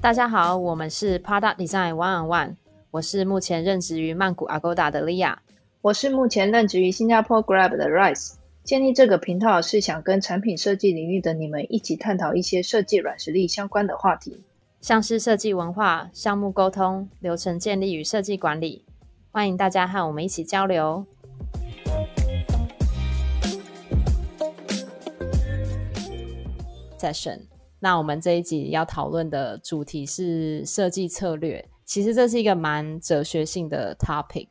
大家好，我们是 Product Design One on One，我是目前任职于曼谷 Agoda 的 Lia，我是目前任职于新加坡 Grab 的 Rice。建立这个频道是想跟产品设计领域的你们一起探讨一些设计软实力相关的话题，像是设计文化、项目沟通、流程建立与设计管理。欢迎大家和我们一起交流。Session。那我们这一集要讨论的主题是设计策略，其实这是一个蛮哲学性的 topic。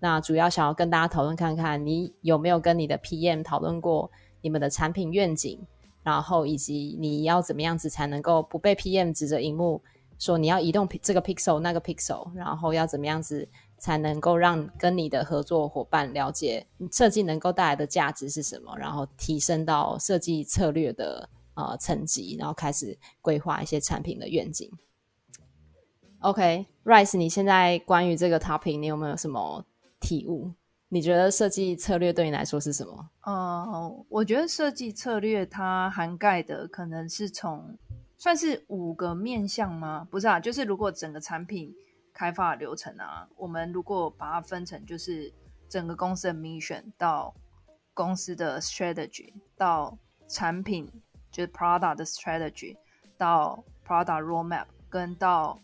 那主要想要跟大家讨论看看，你有没有跟你的 PM 讨论过你们的产品愿景，然后以及你要怎么样子才能够不被 PM 指着荧幕说你要移动这个 pixel 那个 pixel，然后要怎么样子才能够让跟你的合作伙伴了解设计能够带来的价值是什么，然后提升到设计策略的。呃，层级，然后开始规划一些产品的愿景。OK，Rice，你现在关于这个 topic，你有没有什么体悟？你觉得设计策略对你来说是什么？呃，我觉得设计策略它涵盖的可能是从算是五个面向吗？不是啊，就是如果整个产品开发流程啊，我们如果把它分成就是整个公司的 mission 到公司的 strategy 到产品。就是 Prada 的 strategy 到 Prada roadmap 跟到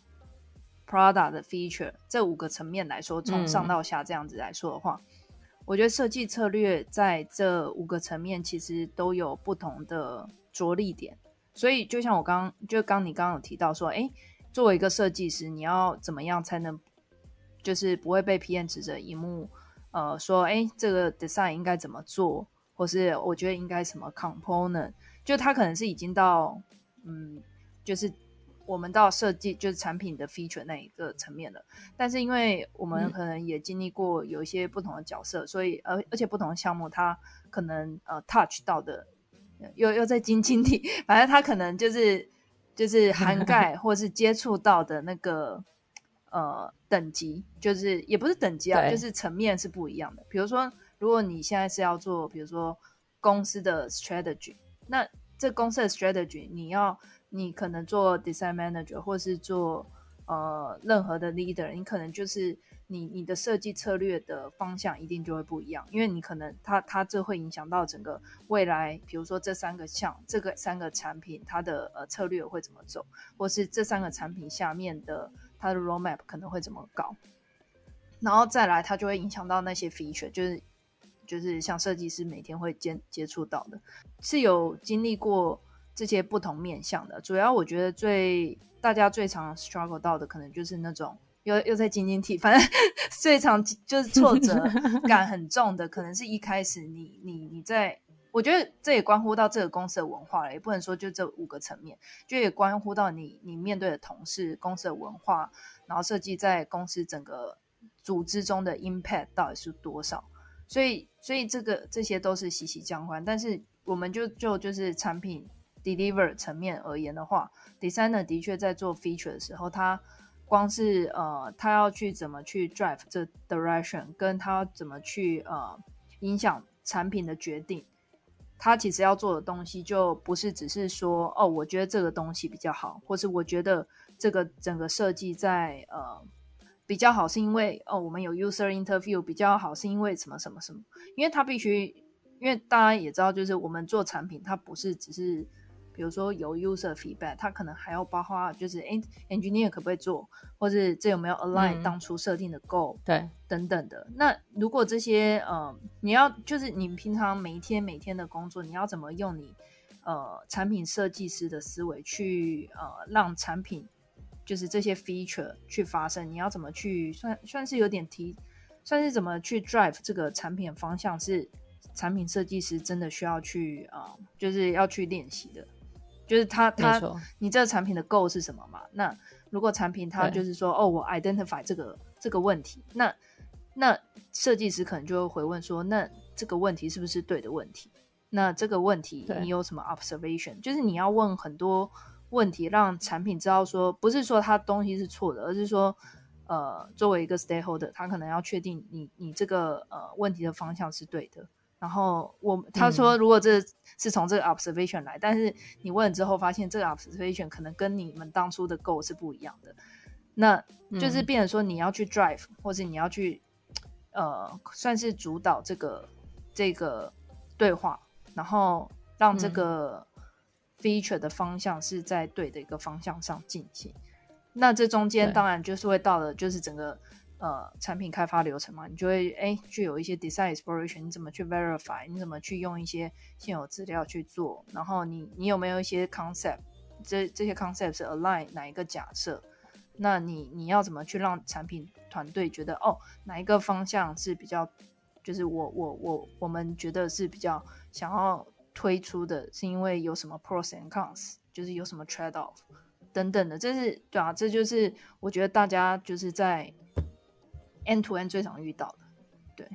Prada 的 feature 这五个层面来说，从上到下这样子来说的话，我觉得设计策略在这五个层面其实都有不同的着力点。所以就像我刚就刚你刚刚有提到说，哎，作为一个设计师，你要怎么样才能就是不会被 PM 指着荧幕，呃，说哎这个 design 应该怎么做，或是我觉得应该什么 component。就他可能是已经到，嗯，就是我们到设计就是产品的 feature 那一个层面了。但是因为我们可能也经历过有一些不同的角色，所以而而且不同的项目，它可能呃 touch 到的又又在精精体，反正它可能就是就是涵 盖或是接触到的那个呃等级，就是也不是等级啊，就是层面是不一样的。比如说，如果你现在是要做，比如说公司的 strategy。那这公司的 strategy，你要你可能做 design manager，或是做呃任何的 leader，你可能就是你你的设计策略的方向一定就会不一样，因为你可能它它这会影响到整个未来，比如说这三个项这个三个产品它的呃策略会怎么走，或是这三个产品下面的它的 roadmap 可能会怎么搞，然后再来它就会影响到那些 feature，就是。就是像设计师每天会接接触到的，是有经历过这些不同面向的。主要我觉得最大家最常 struggle 到的，可能就是那种又又在晶晶体，反正最常就是挫折 感很重的，可能是一开始你你你在，我觉得这也关乎到这个公司的文化了，也不能说就这五个层面，就也关乎到你你面对的同事、公司的文化，然后设计在公司整个组织中的 impact 到底是多少。所以，所以这个这些都是息息相关。但是，我们就就就是产品 deliver 层面而言的话，designer 的确在做 feature 的时候，他光是呃，他要去怎么去 drive 这 direction，跟他怎么去呃影响产品的决定，他其实要做的东西就不是只是说哦，我觉得这个东西比较好，或是我觉得这个整个设计在呃。比较好是因为哦，我们有 user interview 比较好是因为什么什么什么？因为他必须，因为大家也知道，就是我们做产品，它不是只是比如说有 user feedback，它可能还要包括就是哎，engineer 可不可以做，或者这有没有 align 当初设定的 goal，对，等等的。那如果这些呃，你要就是你平常每一天每天的工作，你要怎么用你呃产品设计师的思维去呃让产品。就是这些 feature 去发生，你要怎么去算算是有点提，算是怎么去 drive 这个产品方向，是产品设计师真的需要去啊，就是要去练习的。就是他他你这个产品的 goal 是什么嘛？那如果产品它就是说哦，我 identify 这个这个问题，那那设计师可能就会回问说，那这个问题是不是对的问题？那这个问题你有什么 observation？就是你要问很多。问题让产品知道说，不是说它东西是错的，而是说，呃，作为一个 stakeholder，他可能要确定你你这个呃问题的方向是对的。然后我他说，如果这是从这个 observation 来，但是你问了之后发现这个 observation 可能跟你们当初的 goal 是不一样的，那就是变成说你要去 drive，或是你要去呃算是主导这个这个对话，然后让这个 feature 的方向是在对的一个方向上进行。那这中间当然就是会到了就是整个。呃，产品开发流程嘛，你就会哎，具有一些 design exploration，你怎么去 verify？你怎么去用一些现有资料去做？然后你你有没有一些 concept？这这些 concept 是 align 哪一个假设？那你你要怎么去让产品团队觉得哦，哪一个方向是比较，就是我我我我们觉得是比较想要推出的，是因为有什么 pros and cons，就是有什么 trade off 等等的，这是对啊，这就是我觉得大家就是在。End to end 最常遇到的，对，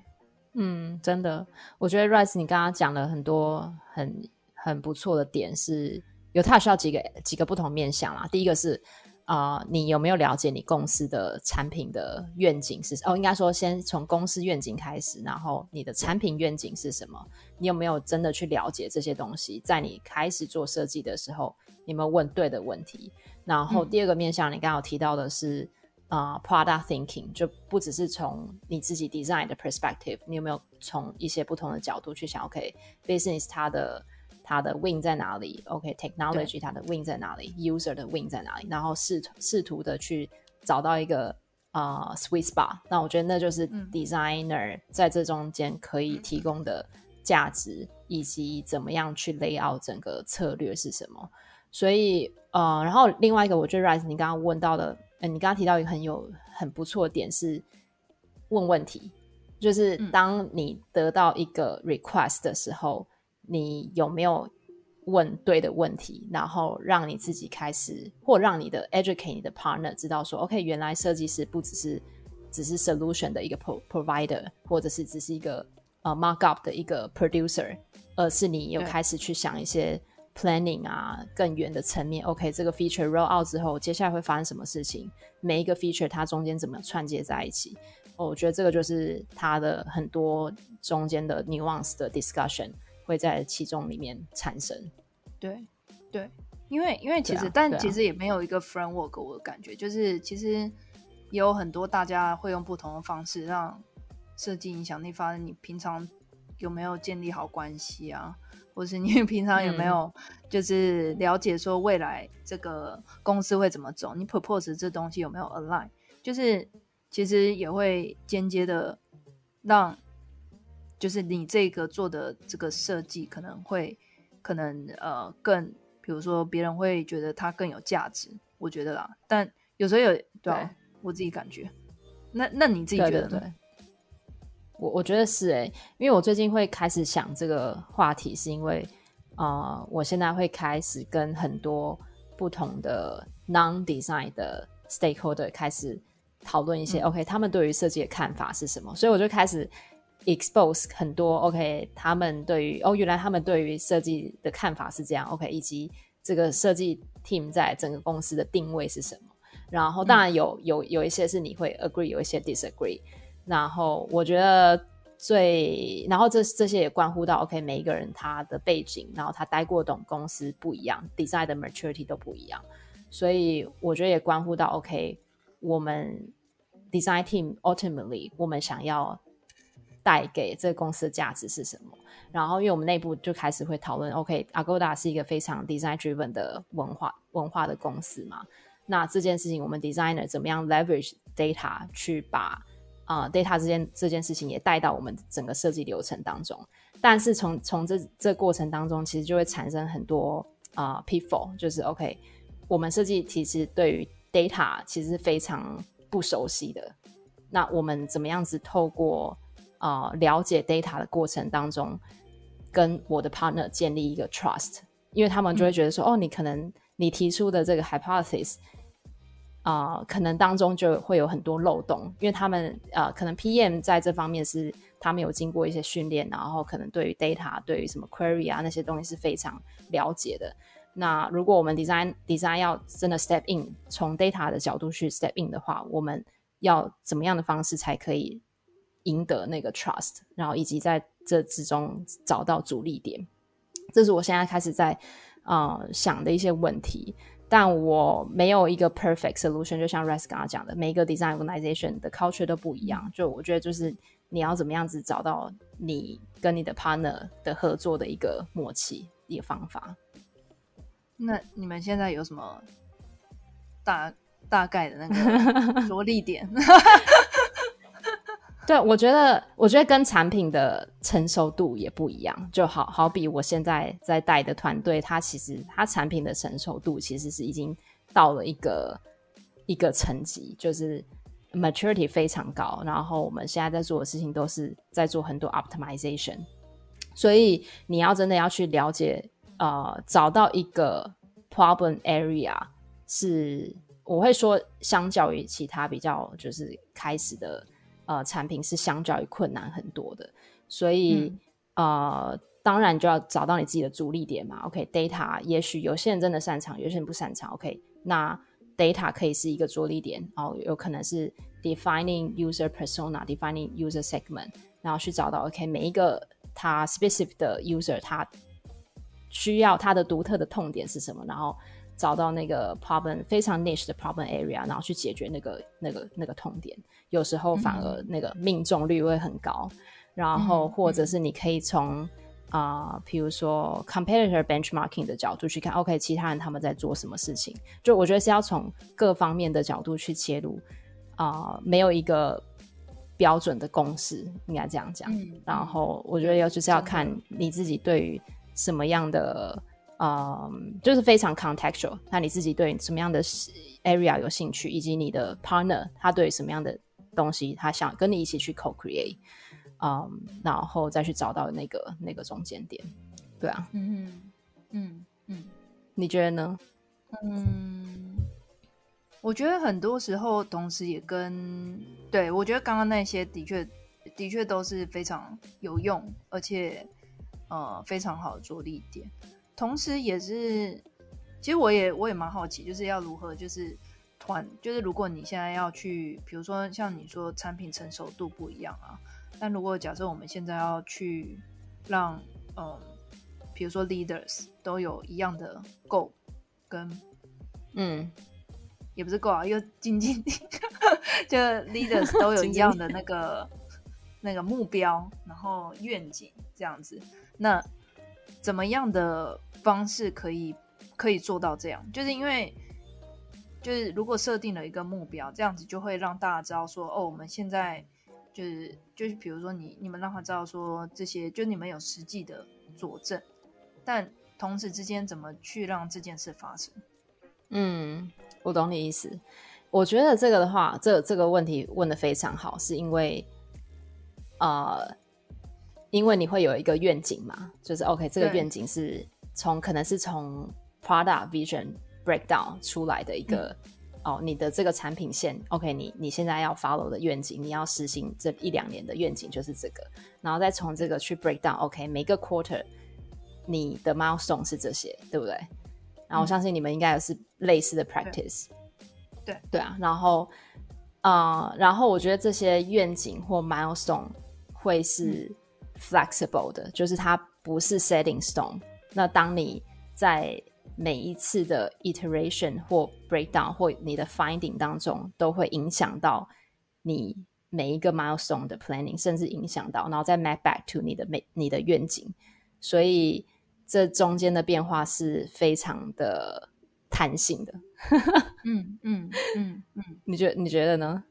嗯，真的，我觉得 Rice 你刚刚讲了很多很很不错的点，是有它需要几个几个不同面向啦。第一个是啊，你有没有了解你公司的产品的愿景是？哦，应该说先从公司愿景开始，然后你的产品愿景是什么？你有没有真的去了解这些东西？在你开始做设计的时候，你有没有问对的问题？然后第二个面向，你刚刚提到的是。啊，product thinking 就不只是从你自己 design 的 perspective，你有没有从一些不同的角度去想？OK，business 它的它的 win 在哪里？OK，technology 它的 win 在哪里？user 的 win 在哪里？然后试试图的去找到一个啊 sweet spot。那我觉得那就是 designer 在这中间可以提供的价值，以及怎么样去 lay out 整个策略是什么。所以呃，然后另外一个，我觉得 Rise 你刚刚问到的。你刚刚提到一个很有很不错的点是问问题，就是当你得到一个 request 的时候，你有没有问对的问题，然后让你自己开始，或让你的 educate 你的 partner 知道说，OK，原来设计师不只是只是 solution 的一个 provider，或者是只是一个呃 markup 的一个 producer，而是你有开始去想一些。Planning 啊，更远的层面，OK，这个 feature roll out 之后，接下来会发生什么事情？每一个 feature 它中间怎么串接在一起？哦，我觉得这个就是它的很多中间的 nuance 的 discussion 会在其中里面产生。对，对，因为因为其实，但其实也没有一个 framework，我的感觉就是其实也有很多大家会用不同的方式让设计影响力发生。你平常有没有建立好关系啊？或是你 平常有没有就是了解说未来这个公司会怎么走？你 propose 这东西有没有 align？就是其实也会间接的让，就是你这个做的这个设计可能会可能呃更，比如说别人会觉得它更有价值，我觉得啦。但有时候有对我自己感觉，那那你自己觉得呢？我我觉得是诶，因为我最近会开始想这个话题，是因为啊，我现在会开始跟很多不同的 non-design 的 stakeholder 开始讨论一些 OK，他们对于设计的看法是什么，所以我就开始 expose 很多 OK，他们对于哦，原来他们对于设计的看法是这样 OK，以及这个设计 team 在整个公司的定位是什么，然后当然有有有一些是你会 agree，有一些 disagree。然后我觉得最，然后这这些也关乎到 OK，每一个人他的背景，然后他待过懂公司不一样，design 的 maturity 都不一样，所以我觉得也关乎到 OK，我们 design team ultimately 我们想要带给这个公司的价值是什么？然后因为我们内部就开始会讨论 OK，Agoda 是一个非常 design driven 的文化文化的公司嘛，那这件事情我们 designer 怎么样 leverage data 去把啊，data 这件这件事情也带到我们整个设计流程当中，但是从从这这过程当中，其实就会产生很多啊 pitfall，就是 OK，我们设计其实对于 data 其实是非常不熟悉的，那我们怎么样子透过啊了解 data 的过程当中，跟我的 partner 建立一个 trust，因为他们就会觉得说，哦，你可能你提出的这个 hypothesis。啊，可能当中就会有很多漏洞，因为他们呃，可能 PM 在这方面是他们有经过一些训练，然后可能对于 data、对于什么 query 啊那些东西是非常了解的。那如果我们 design design 要真的 step in，从 data 的角度去 step in 的话，我们要怎么样的方式才可以赢得那个 trust，然后以及在这之中找到主力点，这是我现在开始在呃想的一些问题。但我没有一个 perfect solution，就像 Res 刚刚讲的，每一个 design organization 的 culture 都不一样。就我觉得，就是你要怎么样子找到你跟你的 partner 的合作的一个默契一个方法。那你们现在有什么大大概的那个着力点？对，我觉得，我觉得跟产品的成熟度也不一样。就好好比我现在在带的团队，它其实它产品的成熟度其实是已经到了一个一个层级，就是 maturity 非常高。然后我们现在在做的事情都是在做很多 optimization，所以你要真的要去了解，呃，找到一个 problem area，是我会说，相较于其他比较就是开始的。呃，产品是相较于困难很多的，所以呃，当然就要找到你自己的主力点嘛。OK，data 也许有些人真的擅长，有些人不擅长。OK，那 data 可以是一个着力点哦，有可能是 defining user persona，defining user segment，然后去找到 OK 每一个他 specific 的 user，他需要他的独特的痛点是什么，然后。找到那个 problem 非常 niche 的 problem area，然后去解决那个那个那个痛点，有时候反而那个命中率会很高。然后或者是你可以从啊，比如说 competitor benchmarking 的角度去看，OK，其他人他们在做什么事情？就我觉得是要从各方面的角度去切入啊，没有一个标准的公式，应该这样讲。然后我觉得要就是要看你自己对于什么样的。嗯，就是非常 contextual。那你自己对什么样的 area 有兴趣，以及你的 partner 他对什么样的东西，他想跟你一起去 co-create，嗯，然后再去找到那个那个中间点。对啊，嗯嗯嗯，你觉得呢？嗯，我觉得很多时候，同时也跟对我觉得刚刚那些的确的确都是非常有用，而且呃非常好的着力点。同时，也是，其实我也我也蛮好奇，就是要如何就是团，就是如果你现在要去，比如说像你说产品成熟度不一样啊，但如果假设我们现在要去让，嗯，比如说 leaders 都有一样的 goal 跟，嗯，也不是 goal 啊，又经济，就 leaders 都有一样的那个那个目标，然后愿景这样子，那。怎么样的方式可以可以做到这样？就是因为就是如果设定了一个目标，这样子就会让大家知道说，哦，我们现在就是就是比如说你你们让他知道说这些，就你们有实际的佐证，但同时之间怎么去让这件事发生？嗯，我懂你意思。我觉得这个的话，这这个问题问的非常好，是因为呃。因为你会有一个愿景嘛，就是 OK，这个愿景是从可能是从 product vision breakdown 出来的一个哦，你的这个产品线 OK，你你现在要 follow 的愿景，你要实行这一两年的愿景就是这个，然后再从这个去 breakdown OK，每个 quarter 你的 milestone 是这些，对不对？然后我相信你们应该也是类似的 practice，对对啊，然后啊，然后我觉得这些愿景或 milestone 会是。flexible 的，就是它不是 setting stone。那当你在每一次的 iteration 或 breakdown 或你的 finding 当中，都会影响到你每一个 milestone 的 planning，甚至影响到，然后再 map back to 你的每你的愿景。所以这中间的变化是非常的弹性的。嗯嗯嗯嗯，你觉你觉得呢？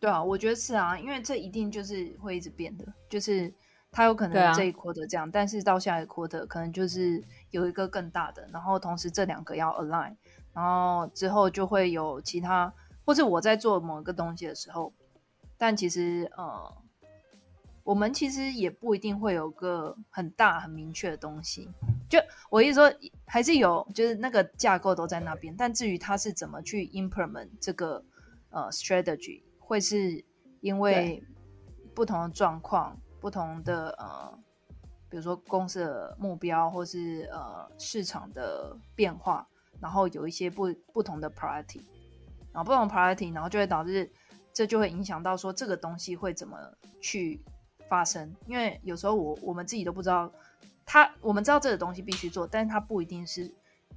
对啊，我觉得是啊，因为这一定就是会一直变的，就是。它有可能这一 quarter 这样，但是到下一个 quarter 可能就是有一个更大的，然后同时这两个要 align，然后之后就会有其他，或者我在做某个东西的时候，但其实呃，我们其实也不一定会有个很大很明确的东西。就我意思说，还是有，就是那个架构都在那边，但至于它是怎么去 implement 这个呃 strategy，会是因为不同的状况。不同的呃，比如说公司的目标，或是呃市场的变化，然后有一些不不同的 priority，然后不同 priority，然后就会导致这就会影响到说这个东西会怎么去发生，因为有时候我我们自己都不知道，他我们知道这个东西必须做，但是他不一定是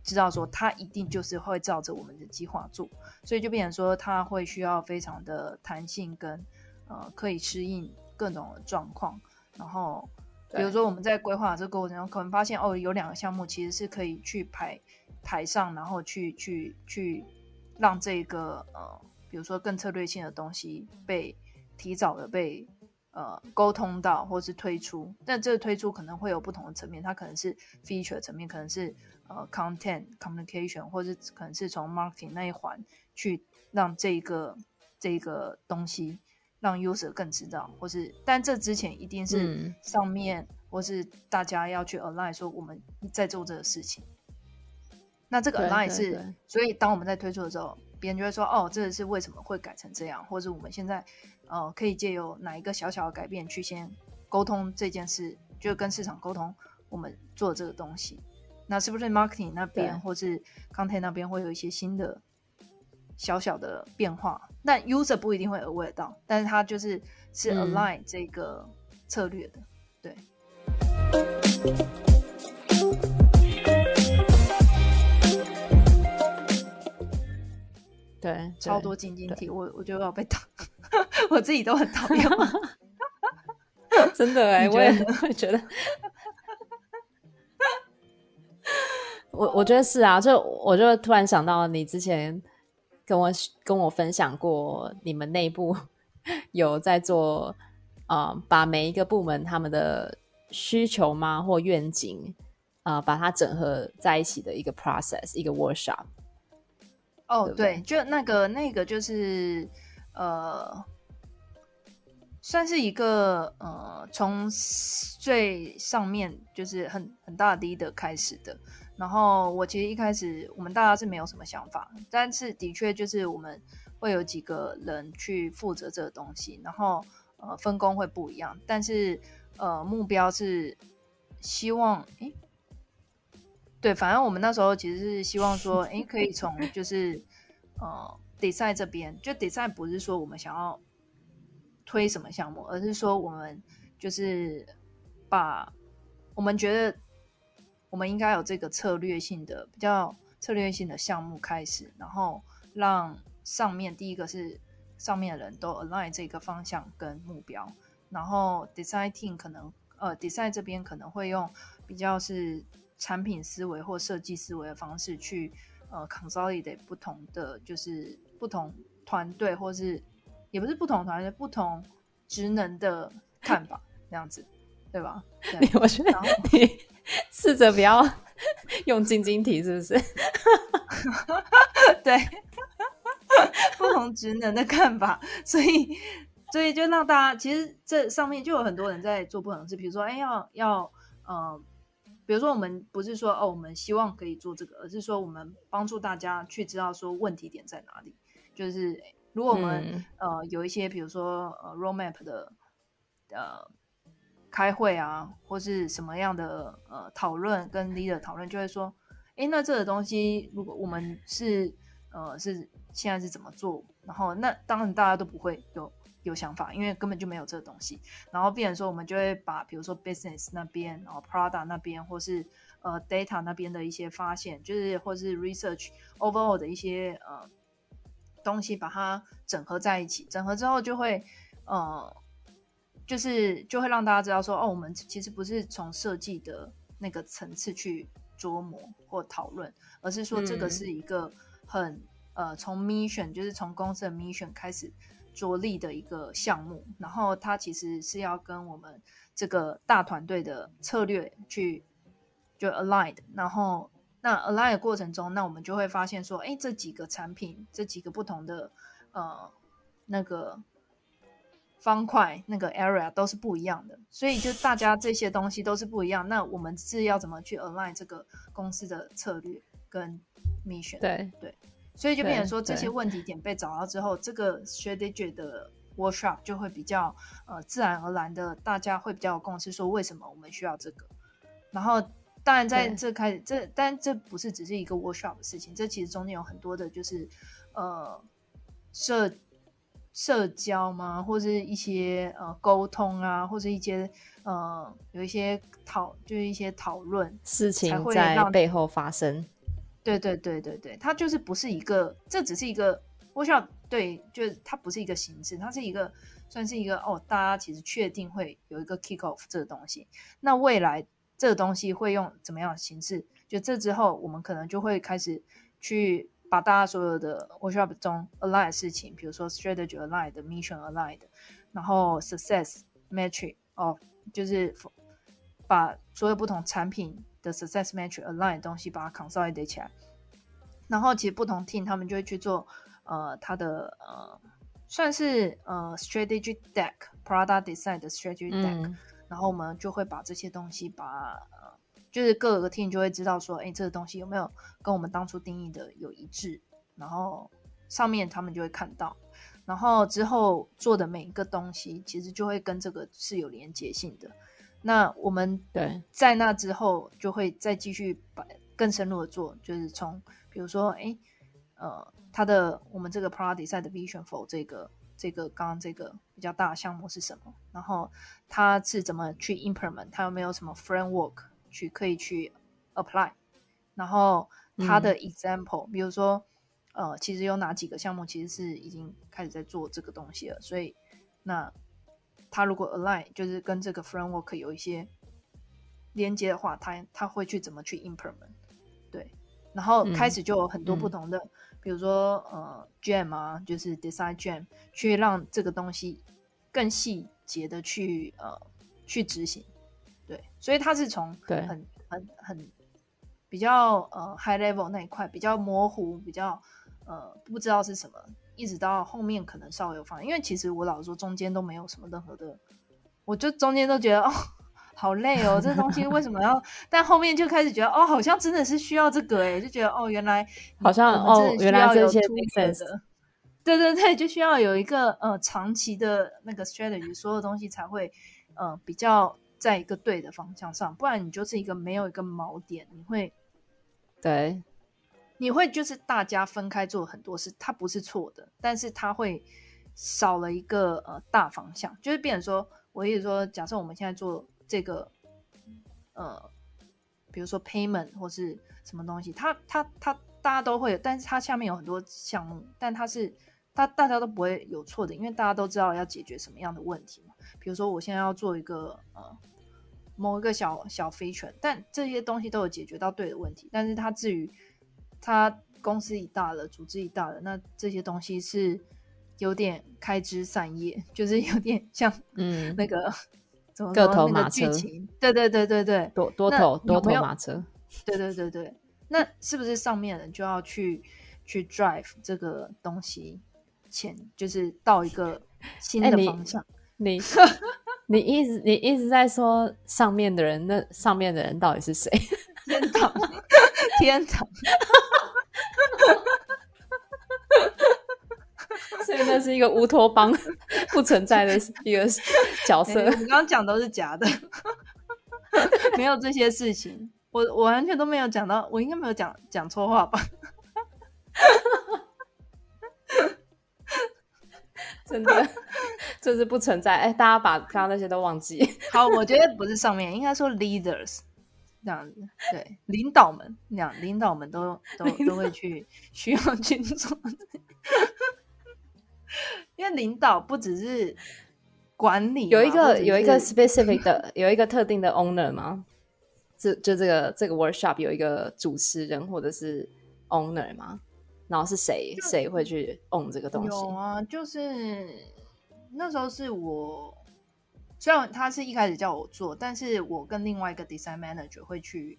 知道说他一定就是会照着我们的计划做，所以就变成说他会需要非常的弹性跟呃可以适应各种的状况，然后比如说我们在规划这个过程中，可能发现哦有两个项目其实是可以去排排上，然后去去去让这个呃。比如说更策略性的东西被提早的被呃沟通到，或是推出，但这个推出可能会有不同的层面，它可能是 feature 层面，可能是呃 content communication，或者可能是从 marketing 那一环去让这个这个东西让 user 更知道，或是但这之前一定是上面或是大家要去 align 说我们在做这个事情，那这个 align 是，所以当我们在推出的时候。别人就会说：“哦，这个是为什么会改成这样？或者我们现在，呃，可以借由哪一个小小的改变去先沟通这件事，就跟市场沟通我们做这个东西。那是不是 marketing 那边或是 content 那边会有一些新的小小的变化？但 user 不一定会 aware 到，但是它就是是 align 这个策略的，对。”对，超多晶晶体，我我就要被打，我自己都很讨厌。真的 哎，我也会觉得。我我觉得是啊，就我就突然想到，你之前跟我跟我分享过，你们内部 有在做啊，把每一个部门他们的需求吗或愿景啊，把它整合在一起的一个 process，一个 workshop。哦，对，就那个那个就是呃，算是一个呃，从最上面就是很很大的 leader 开始的。然后我其实一开始我们大家是没有什么想法，但是的确就是我们会有几个人去负责这个东西，然后呃分工会不一样，但是呃目标是希望诶。对，反正我们那时候其实是希望说，诶，可以从 就是呃，design 这边，就 design 不是说我们想要推什么项目，而是说我们就是把我们觉得我们应该有这个策略性的、比较策略性的项目开始，然后让上面第一个是上面的人都 align 这个方向跟目标，然后 design team 可能呃，design 这边可能会用比较是。产品思维或设计思维的方式去呃 consolidate 不同的就是不同团队或是也不是不同团队不同职能的看法这样子对吧？我觉得你 试着不要 用晶晶体是不是？对，不同职能的看法，所以所以就让大家其实这上面就有很多人在做不同的事，比如说哎要要呃。比如说，我们不是说哦，我们希望可以做这个，而是说我们帮助大家去知道说问题点在哪里。就是如果我们呃有一些，比如说呃 roadmap 的呃开会啊，或是什么样的呃讨论跟 leader 讨论，就会说，哎，那这个东西如果我们是呃是现在是怎么做，然后那当然大家都不会有。有想法，因为根本就没有这个东西。然后，变成说我们就会把，比如说 business 那边，然后 Prada 那边，或是呃 data 那边的一些发现，就是或是 research overall 的一些呃东西，把它整合在一起。整合之后，就会呃，就是就会让大家知道说，哦，我们其实不是从设计的那个层次去琢磨或讨论，而是说这个是一个很呃从 mission，就是从公司的 mission 开始。着力的一个项目，然后它其实是要跟我们这个大团队的策略去就 align，然后那 align 的过程中，那我们就会发现说，哎，这几个产品，这几个不同的呃那个方块那个 area 都是不一样的，所以就大家这些东西都是不一样，那我们是要怎么去 align 这个公司的策略跟 mission？对对。所以就变成说，这些问题点被找到之后，这个 strategy 的 workshop 就会比较呃自然而然的，大家会比较有共识，说为什么我们需要这个。然后，当然在这开始这，但这不是只是一个 workshop 的事情，这其实中间有很多的，就是呃设社交吗？或是一些呃沟通啊，或者一些呃有一些讨，就是一些讨论事情在背后发生。对对对对对，它就是不是一个，这只是一个 workshop，对，就是它不是一个形式，它是一个算是一个哦，大家其实确定会有一个 kick off 这个东西。那未来这个东西会用怎么样的形式？就这之后，我们可能就会开始去。把大家所有的 workshop 中 align 的事情，比如说 strategy align 的 mission align 的，然后 success metric 哦，就是把所有不同产品的 success metric align 的东西把它 consolidate 起来。然后其实不同 team 他们就会去做呃，它的呃，算是呃 strategy deck，product design 的 strategy deck。然后我们就会把这些东西把。就是各个 team 就会知道说，哎，这个东西有没有跟我们当初定义的有一致，然后上面他们就会看到，然后之后做的每一个东西其实就会跟这个是有连接性的。那我们对在那之后就会再继续把更深入的做，就是从比如说，哎，呃，他的我们这个 product side vision for 这个这个刚刚这个比较大的项目是什么，然后它是怎么去 implement，它有没有什么 framework。去可以去 apply，然后他的 example，比如说，呃，其实有哪几个项目其实是已经开始在做这个东西了，所以那他如果 align 就是跟这个 framework 有一些连接的话，他他会去怎么去 implement？对，然后开始就有很多不同的，比如说呃 jam 啊，就是 design jam，去让这个东西更细节的去呃去执行。对，所以他是从很很很比较呃 high level 那一块比较模糊，比较呃不知道是什么，一直到后面可能稍微有放，因为其实我老实说中间都没有什么任何的，我就中间都觉得哦好累哦，这东西为什么要？但后面就开始觉得哦，好像真的是需要这个哎，就觉得哦原来好像哦原来这些的，对对对，就需要有一个呃长期的那个 strategy，所有东西才会呃比较。在一个对的方向上，不然你就是一个没有一个锚点，你会，对，你会就是大家分开做很多事，它不是错的，但是它会少了一个呃大方向，就是变成说，我意思说，假设我们现在做这个，呃，比如说 payment 或是什么东西，它它它大家都会，但是它下面有很多项目，但它是它大家都不会有错的，因为大家都知道要解决什么样的问题嘛，比如说我现在要做一个呃。某一个小小飞犬，但这些东西都有解决到对的问题。但是它至于它公司一大了，组织一大了，那这些东西是有点开枝散叶，就是有点像嗯那个怎么个头马车？对对对对对，多多头多头马车。对对对对，那是不是上面人就要去去 drive 这个东西前，就是到一个新的方向？你。你一直你一直在说上面的人，那上面的人到底是谁？天堂，天堂，所以那是一个乌托邦 不存在的一个角色。你刚刚讲都是假的，没有这些事情，我我完全都没有讲到，我应该没有讲讲错话吧？真的，这是不存在。哎，大家把刚刚那些都忘记。好，我觉得不是上面，应该说 leaders 这样子。对，领导们这样，领导们都都都会去需要去做。因为领导不只是管理，有一个有一个 specific 的，有一个特定的 owner 吗？这就这个这个 workshop 有一个主持人或者是 owner 吗？然后是谁谁会去 own 这个东西？有啊，就是那时候是我，虽然他是一开始叫我做，但是我跟另外一个 design manager 会去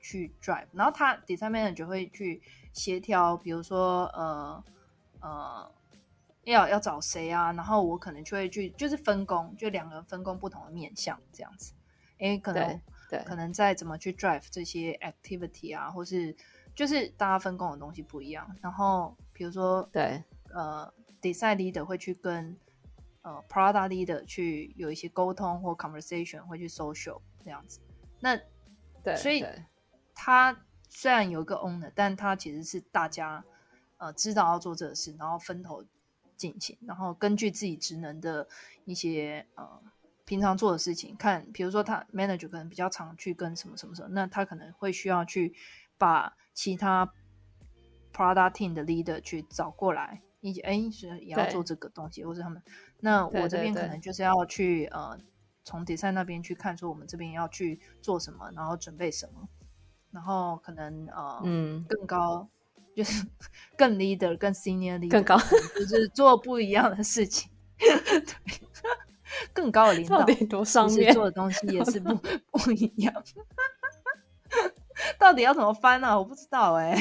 去 drive，然后他 design manager 会去协调，比如说呃呃要要找谁啊，然后我可能就会去就是分工，就两个人分工不同的面向这样子。因为，可能对，可能再怎么去 drive 这些 activity 啊，或是。就是大家分工的东西不一样，然后比如说，对，呃，design leader 会去跟呃 product leader 去有一些沟通或 conversation，会去 social 这样子。那对，所以他虽然有一个 owner，但他其实是大家呃知道要做这个事，然后分头进行，然后根据自己职能的一些呃平常做的事情，看，比如说他 manager 可能比较常去跟什么什么什么，那他可能会需要去把其他 product team 的 leader 去找过来，以及哎是也要做这个东西，或者他们，那我这边可能就是要去呃从 design 那边去看，说我们这边要去做什么，然后准备什么，然后可能呃嗯更高。就是 更 leader、更 senior leader，更高，就是做不一样的事情。对，更高的领导到底多上面做的东西也是不 不一样。到底要怎么翻呢？我不知道哎。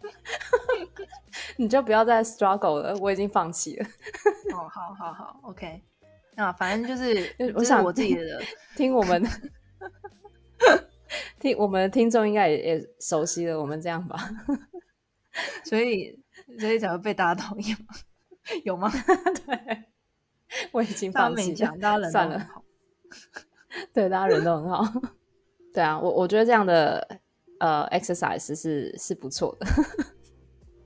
你就不要再 struggle 了，我已经放弃了。哦，好好好，OK。那反正就是，我想我自己的听我们听我们的听众应该也也熟悉了，我们这样吧。所以，所以才会被大家讨厌吗？有吗？对，我已经放弃了。大家人都很好，对，大家人都很好。对啊，我我觉得这样的呃 exercise 是是不错的。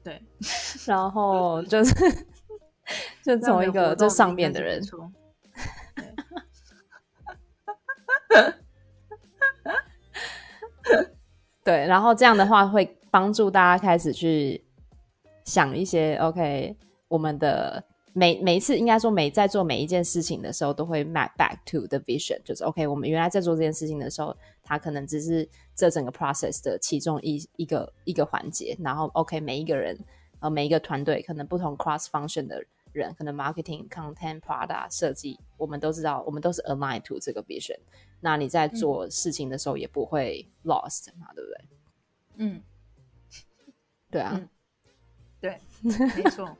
对，然后就是就从一个就上面的人，对，然后这样的话会。帮助大家开始去想一些 OK，我们的每每一次应该说每在做每一件事情的时候，都会 map back to the vision，就是 OK，我们原来在做这件事情的时候，它可能只是这整个 process 的其中一一个一个环节。然后 OK，每一个人呃每一个团队可能不同 cross function 的人，可能 marketing、content、product 设计，我们都知道，我们都是 align to 这个 vision。那你在做事情的时候也不会 lost 嘛，对不对？嗯。对啊，对，没错。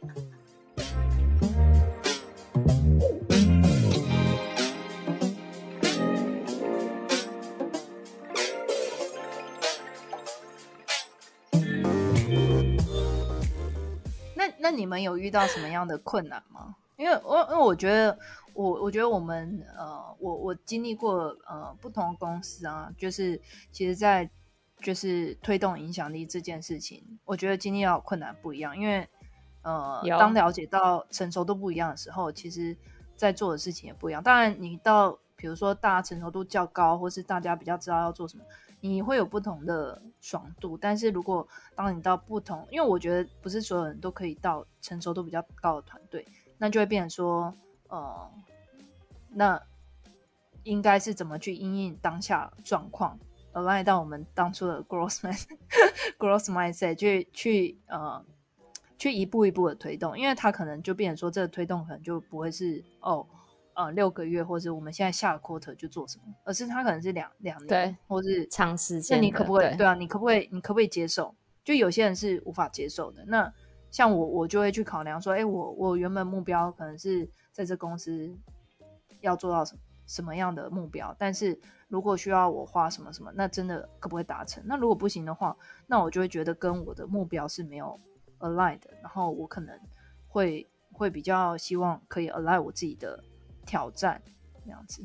那那你们有遇到什么样的困难吗？因为我因为我觉得我我觉得我们呃我我经历过呃不同公司啊，就是其实，在就是推动影响力这件事情，我觉得经历到困难不一样，因为呃，当了解到成熟度不一样的时候，其实在做的事情也不一样。当然，你到比如说大家成熟度较高，或是大家比较知道要做什么，你会有不同的爽度。但是如果当你到不同，因为我觉得不是所有人都可以到成熟度比较高的团队，那就会变成说，呃，那应该是怎么去应应当下状况？align 到我们当初的 growth mind growth mindset 去去呃去一步一步的推动，因为他可能就变成说这个推动可能就不会是哦呃六个月或者我们现在下个 quarter 就做什么，而是它可能是两两年对，或是长时间。那你可不可以对啊？你可不可以你可不可以接受？就有些人是无法接受的。那像我我就会去考量说，哎，我我原本目标可能是在这公司要做到什么什么样的目标，但是。如果需要我花什么什么，那真的可不可以达成？那如果不行的话，那我就会觉得跟我的目标是没有 align 的，然后我可能会会比较希望可以 align 我自己的挑战这样子。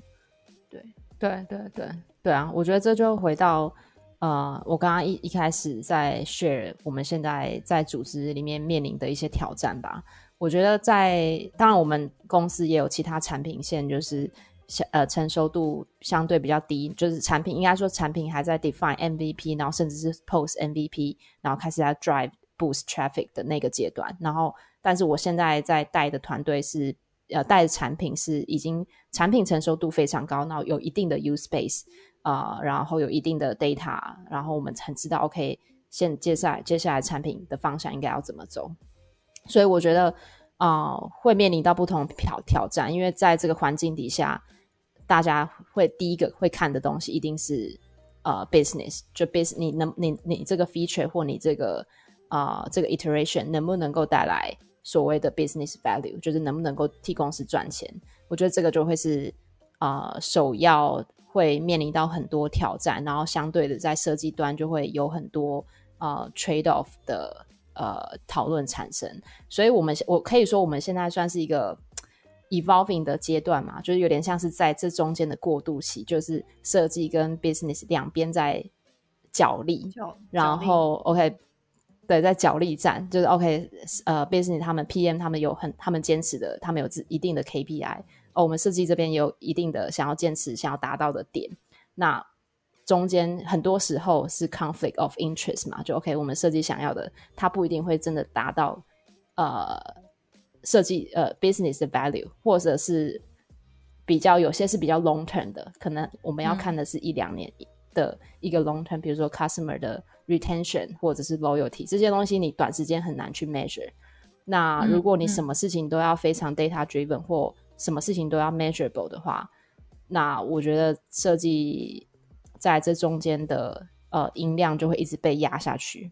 对对对对对啊！我觉得这就回到呃，我刚刚一一开始在 share 我们现在在组织里面面临的一些挑战吧。我觉得在当然我们公司也有其他产品线，就是。相呃成熟度相对比较低，就是产品应该说产品还在 define MVP，然后甚至是 post MVP，然后开始在 drive boost traffic 的那个阶段。然后，但是我现在在带的团队是呃带的产品是已经产品成熟度非常高，然后有一定的 use base 啊，然后有一定的 data，然后我们很知道 OK，现接下来接下来产品的方向应该要怎么走。所以我觉得啊会面临到不同挑挑战，因为在这个环境底下。大家会第一个会看的东西一定是呃 business，就 business 你能你你这个 feature 或你这个啊这个 iteration 能不能够带来所谓的 business value，就是能不能够替公司赚钱？我觉得这个就会是啊首要会面临到很多挑战，然后相对的在设计端就会有很多呃 trade off 的呃讨论产生。所以我们我可以说我们现在算是一个。evolving 的阶段嘛，就是有点像是在这中间的过渡期，就是设计跟 business 两边在角力，然后 OK，对，在角力战，就是 OK，呃，business 他们 PM 他们有很他们坚持的，他们有自一定的 KPI，哦，我们设计这边也有一定的想要坚持、想要达到的点，那中间很多时候是 conflict of interest 嘛，就 OK，我们设计想要的，它不一定会真的达到呃设计呃 business 的 value，或者是比较有些是比较 long term 的，可能我们要看的是一两年的一个 long term，比如说 customer 的。retention 或者是 loyalty 这些东西，你短时间很难去 measure。那如果你什么事情都要非常 data driven 或什么事情都要 measurable 的话，那我觉得设计在这中间的呃音量就会一直被压下去。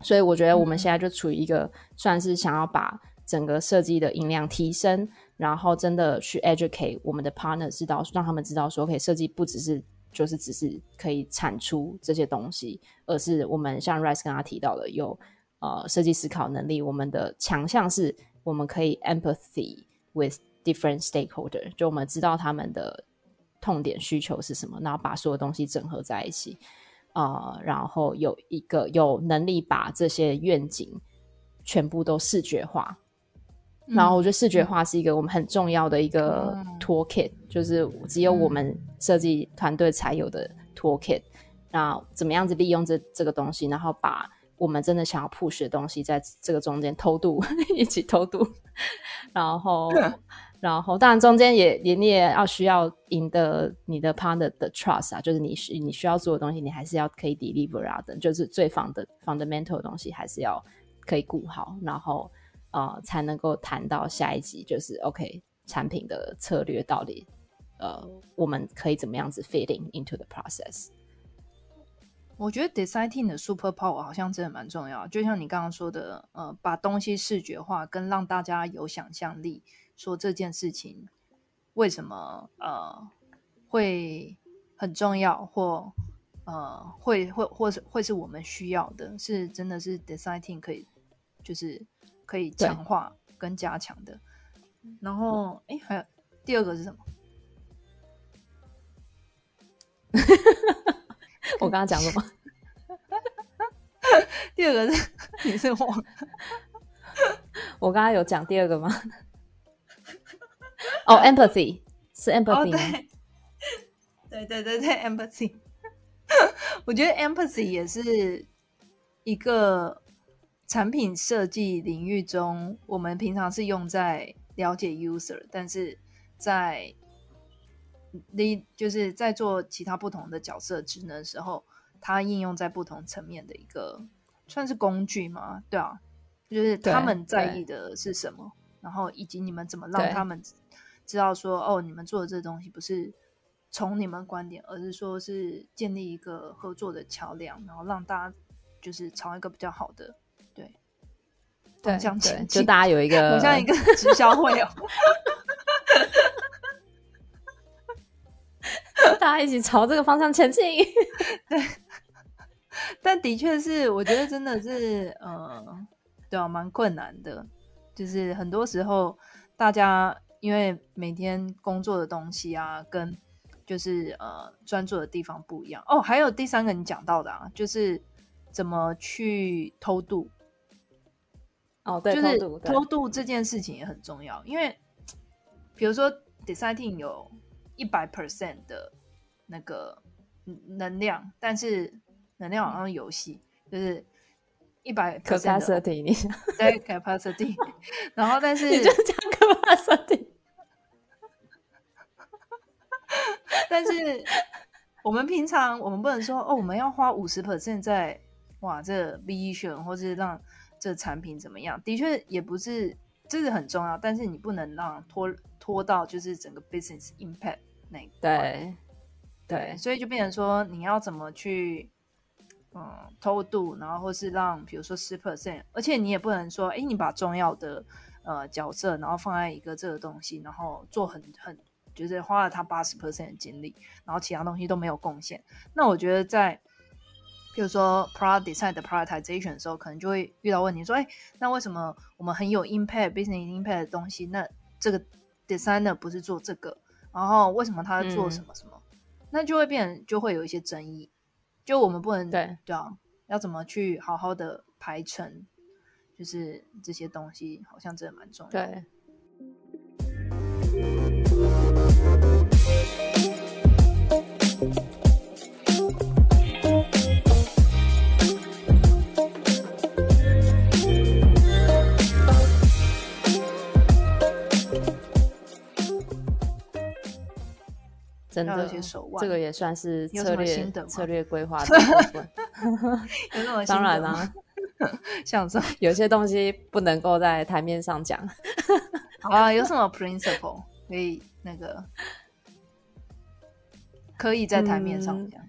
所以我觉得我们现在就处于一个算是想要把整个设计的音量提升，然后真的去 educate 我们的 partner 知道，让他们知道说，可以设计不只是。就是只是可以产出这些东西，而是我们像 Rice 跟他提到的，有呃设计思考能力。我们的强项是我们可以 empathy with different stakeholder，就我们知道他们的痛点需求是什么，然后把所有东西整合在一起，啊，然后有一个有能力把这些愿景全部都视觉化。然后我觉得视觉化是一个我们很重要的一个 toolkit，就是只有我们设计团队才有的 toolkit。那怎么样子利用这这个东西，然后把我们真的想要 push 的东西在这个中间偷渡，一起偷渡。然后，然后当然中间也也你也要需要赢得你的 partner 的 trust 啊，就是你需你需要做的东西，你还是要可以 deliver 啊等，就是最防的 fundamental 的东西还是要可以顾好，然后。呃，才能够谈到下一集，就是 OK 产品的策略到底，呃，我们可以怎么样子 fitting into the process？我觉得 designing 的 super power 好像真的蛮重要，就像你刚刚说的，呃，把东西视觉化，跟让大家有想象力，说这件事情为什么呃会很重要，或呃会会或是会是我们需要的，是真的是 designing 可以就是。可以强化跟加强的，然后哎，还有第二个是什么？我刚刚讲什么？第二个是你是我，我刚刚有讲第二个吗？哦，empathy 是 empathy 吗？对对对对，empathy。我觉得 empathy 也是一个。产品设计领域中，我们平常是用在了解 user，但是在你就是在做其他不同的角色职能的时候，它应用在不同层面的一个算是工具吗？对啊，就是他们在意的是什么，然后以及你们怎么让他们知道说，哦，你们做的这东西不是从你们观点，而是说是建立一个合作的桥梁，然后让大家就是朝一个比较好的。对，就大家有一个，像一个直销会哦，大家一起朝这个方向前进。对，但的确是，我觉得真的是，呃，对啊，蛮困难的。就是很多时候，大家因为每天工作的东西啊，跟就是呃专注的地方不一样。哦，还有第三个你讲到的啊，就是怎么去偷渡。哦，对，就是偷渡这件事情也很重要，因为比如说 deciding 有一百 percent 的那个能量，但是能量好像游戏就是一百 capacity，你对 capacity，然后但是你就讲 capacity，但是我们平常我们不能说哦，我们要花五十 percent 在哇这 vision 或是让。这产品怎么样？的确也不是，这是很重要，但是你不能让拖拖到就是整个 business impact 那对对，所以就变成说你要怎么去嗯偷渡，然后或是让比如说十 percent，而且你也不能说哎，你把重要的呃角色然后放在一个这个东西，然后做很很就是花了他八十 percent 的精力，然后其他东西都没有贡献。那我觉得在比如说 product design 的 prioritization 的时候，可能就会遇到问题，说，哎，那为什么我们很有 impact business impact 的东西，那这个 designer 不是做这个，然后为什么他做什么什么？那就会变，就会有一些争议。就我们不能对对啊，要怎么去好好的排程，就是这些东西好像真的蛮重要。对。真的，这个也算是策略策略规划 的部分。当然啦，像说有些东西不能够在台面上讲。好啊，有什么 principle 可以那个可以在台面上讲？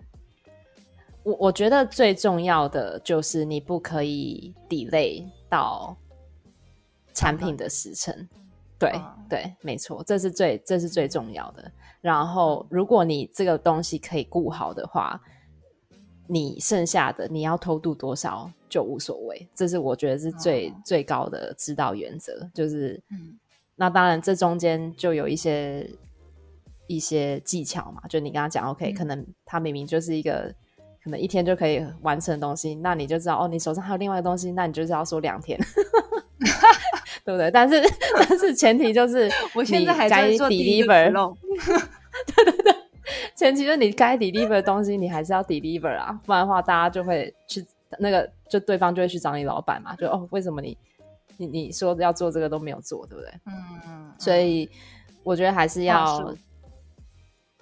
我我觉得最重要的就是你不可以 delay 到产品的时程。对对，没错，这是最这是最重要的。然后，如果你这个东西可以顾好的话，你剩下的你要偷渡多少就无所谓。这是我觉得是最最高的指导原则。就是，那当然这中间就有一些一些技巧嘛。就你跟他讲，OK，可能他明明就是一个可能一天就可以完成的东西，那你就知道哦，你手上还有另外一个东西，那你就是要说两天。对不对？但是 但是前提就是我现在还在做 deliver，对对对，前提就是你该 deliver 的东西你还是要 deliver 啊，不然的话大家就会去那个，就对方就会去找你老板嘛，就哦，为什么你你你说要做这个都没有做，对不对？嗯，所以我觉得还是要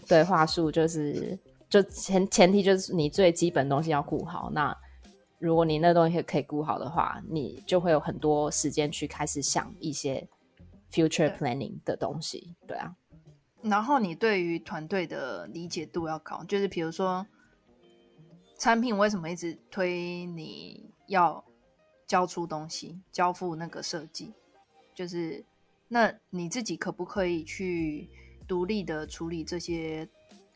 对话术，就是就前前提就是你最基本东西要顾好那。如果你那东西可以估好的话，你就会有很多时间去开始想一些 future planning 的东西，对啊。然后你对于团队的理解度要高，就是比如说产品为什么一直推你要交出东西、交付那个设计，就是那你自己可不可以去独立的处理这些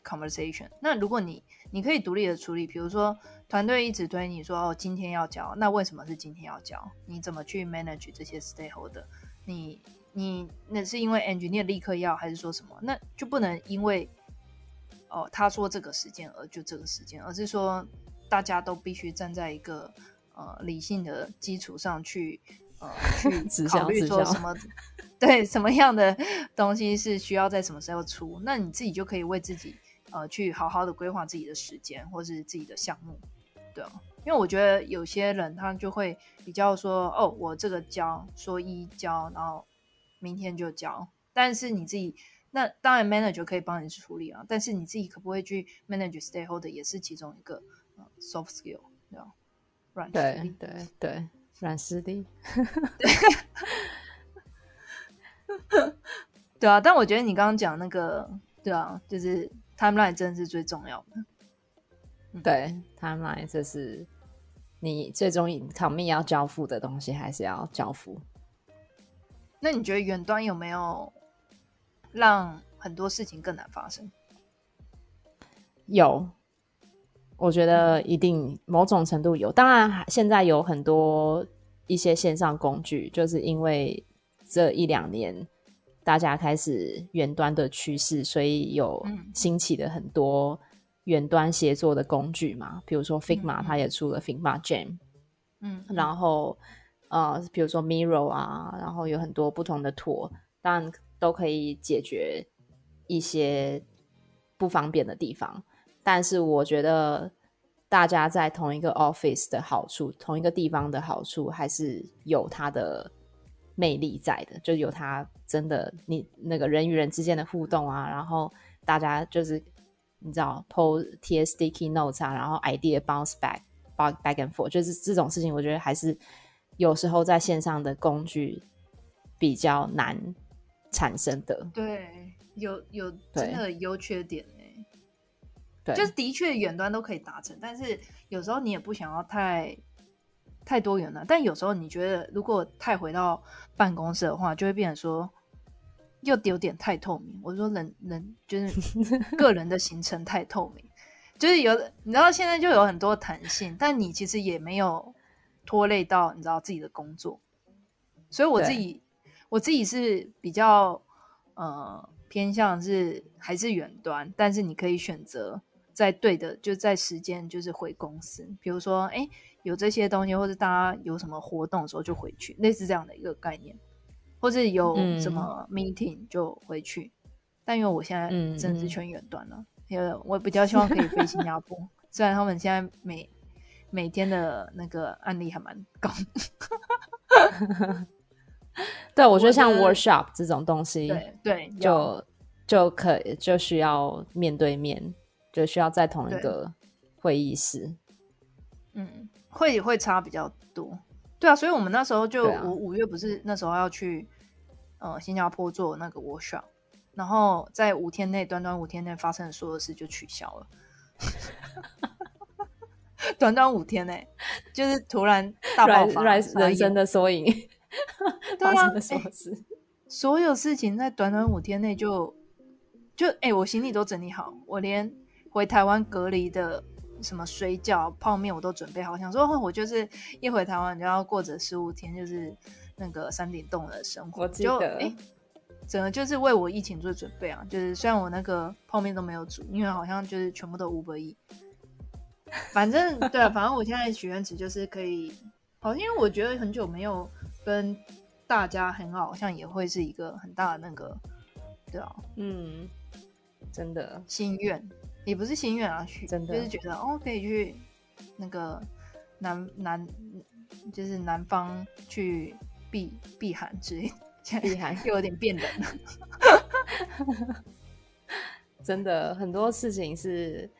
conversation？那如果你你可以独立的处理，比如说。团队一直推你说哦，今天要交，那为什么是今天要交？你怎么去 manage 这些 stakeholder？你你那是因为 engineer 立刻要，还是说什么？那就不能因为哦他说这个时间而就这个时间，而是说大家都必须站在一个呃理性的基础上去呃去 考虑说什么对什么样的东西是需要在什么时候出，那你自己就可以为自己呃去好好的规划自己的时间或是自己的项目。对啊，因为我觉得有些人他就会比较说，哦，我这个交说一交，然后明天就交。但是你自己，那当然 manager 可以帮你处理啊，但是你自己可不可以去 manage stakeholder 也是其中一个 soft skill，对吧？软对对对，软实力。对啊，但我觉得你刚刚讲那个，对啊，就是 timeline 真的是最重要的。对，timeline 这是你最终 commit 要交付的东西，还是要交付？那你觉得远端有没有让很多事情更难发生？有，我觉得一定某种程度有。当然，现在有很多一些线上工具，就是因为这一两年大家开始远端的趋势，所以有兴起的很多。远端协作的工具嘛，比如说 Figma，它也出了 Figma Jam，嗯，然后呃，比如说 Miro 啊，然后有很多不同的 tool，当然都可以解决一些不方便的地方。但是我觉得大家在同一个 office 的好处，同一个地方的好处，还是有它的魅力在的，就有它真的你那个人与人之间的互动啊，然后大家就是。你知道，pull T S D key notes 啊，然后 idea bounce back back back and forth，就是这种事情，我觉得还是有时候在线上的工具比较难产生的。对，有有真的优缺点呢。对，就是的确远端都可以达成，但是有时候你也不想要太太多远了。但有时候你觉得，如果太回到办公室的话，就会变成说。又有点太透明，我说人人就是 个人的行程太透明，就是有你知道现在就有很多弹性，但你其实也没有拖累到你知道自己的工作，所以我自己我自己是比较呃偏向是还是远端，但是你可以选择在对的就在时间就是回公司，比如说哎有这些东西，或者大家有什么活动的时候就回去，类似这样的一个概念，或是有什么 meeting 就回去。但因为我现在政治圈远端了，因为我比较希望可以飞新加坡，虽然他们现在每每天的那个案例还蛮高。对，我觉得像 workshop 这种东西，对对，就就可就需要面对面，就需要在同一个会议室。嗯。会会差比较多，对啊，所以我们那时候就五五月不是那时候要去呃新加坡做那个 workshop，然后在五天内短短五天内发生的所有事就取消了，短短五天内就是突然大爆发，人生的缩影，发生的所有事，所有事情在短短五天内就就哎，我行李都整理好，我连回台湾隔离的。什么水饺、泡面我都准备好，想说我就是一回台湾就要过着十五天，就是那个山顶洞的生活。我记得，哎，整个就是为我疫情做准备啊！就是虽然我那个泡面都没有煮，因为好像就是全部都五百亿。反正对啊，反正我现在许愿池就是可以，好，因为我觉得很久没有跟大家很好，好像也会是一个很大的那个，对啊，嗯，真的心愿。也不是心愿啊，去真的就是觉得哦，可以去那个南南，就是南方去避避寒之类，避寒 又有点变冷了。真的很多事情是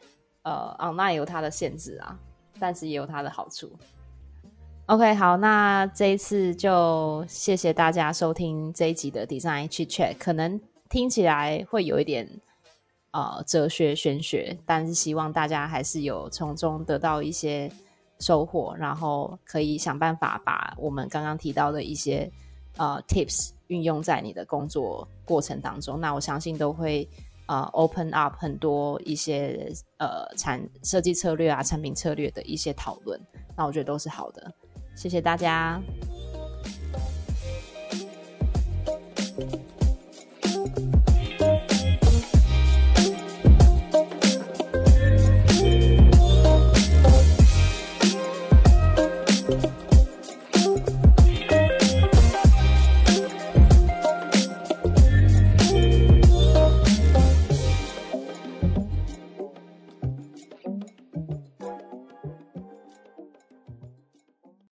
呃，online 有它的限制啊，但是也有它的好处。OK，好，那这一次就谢谢大家收听这一集的 Design Chat，可能听起来会有一点。呃，哲学玄学，但是希望大家还是有从中得到一些收获，然后可以想办法把我们刚刚提到的一些呃 tips 运用在你的工作过程当中。那我相信都会呃 open up 很多一些呃产设计策略啊、产品策略的一些讨论。那我觉得都是好的。谢谢大家。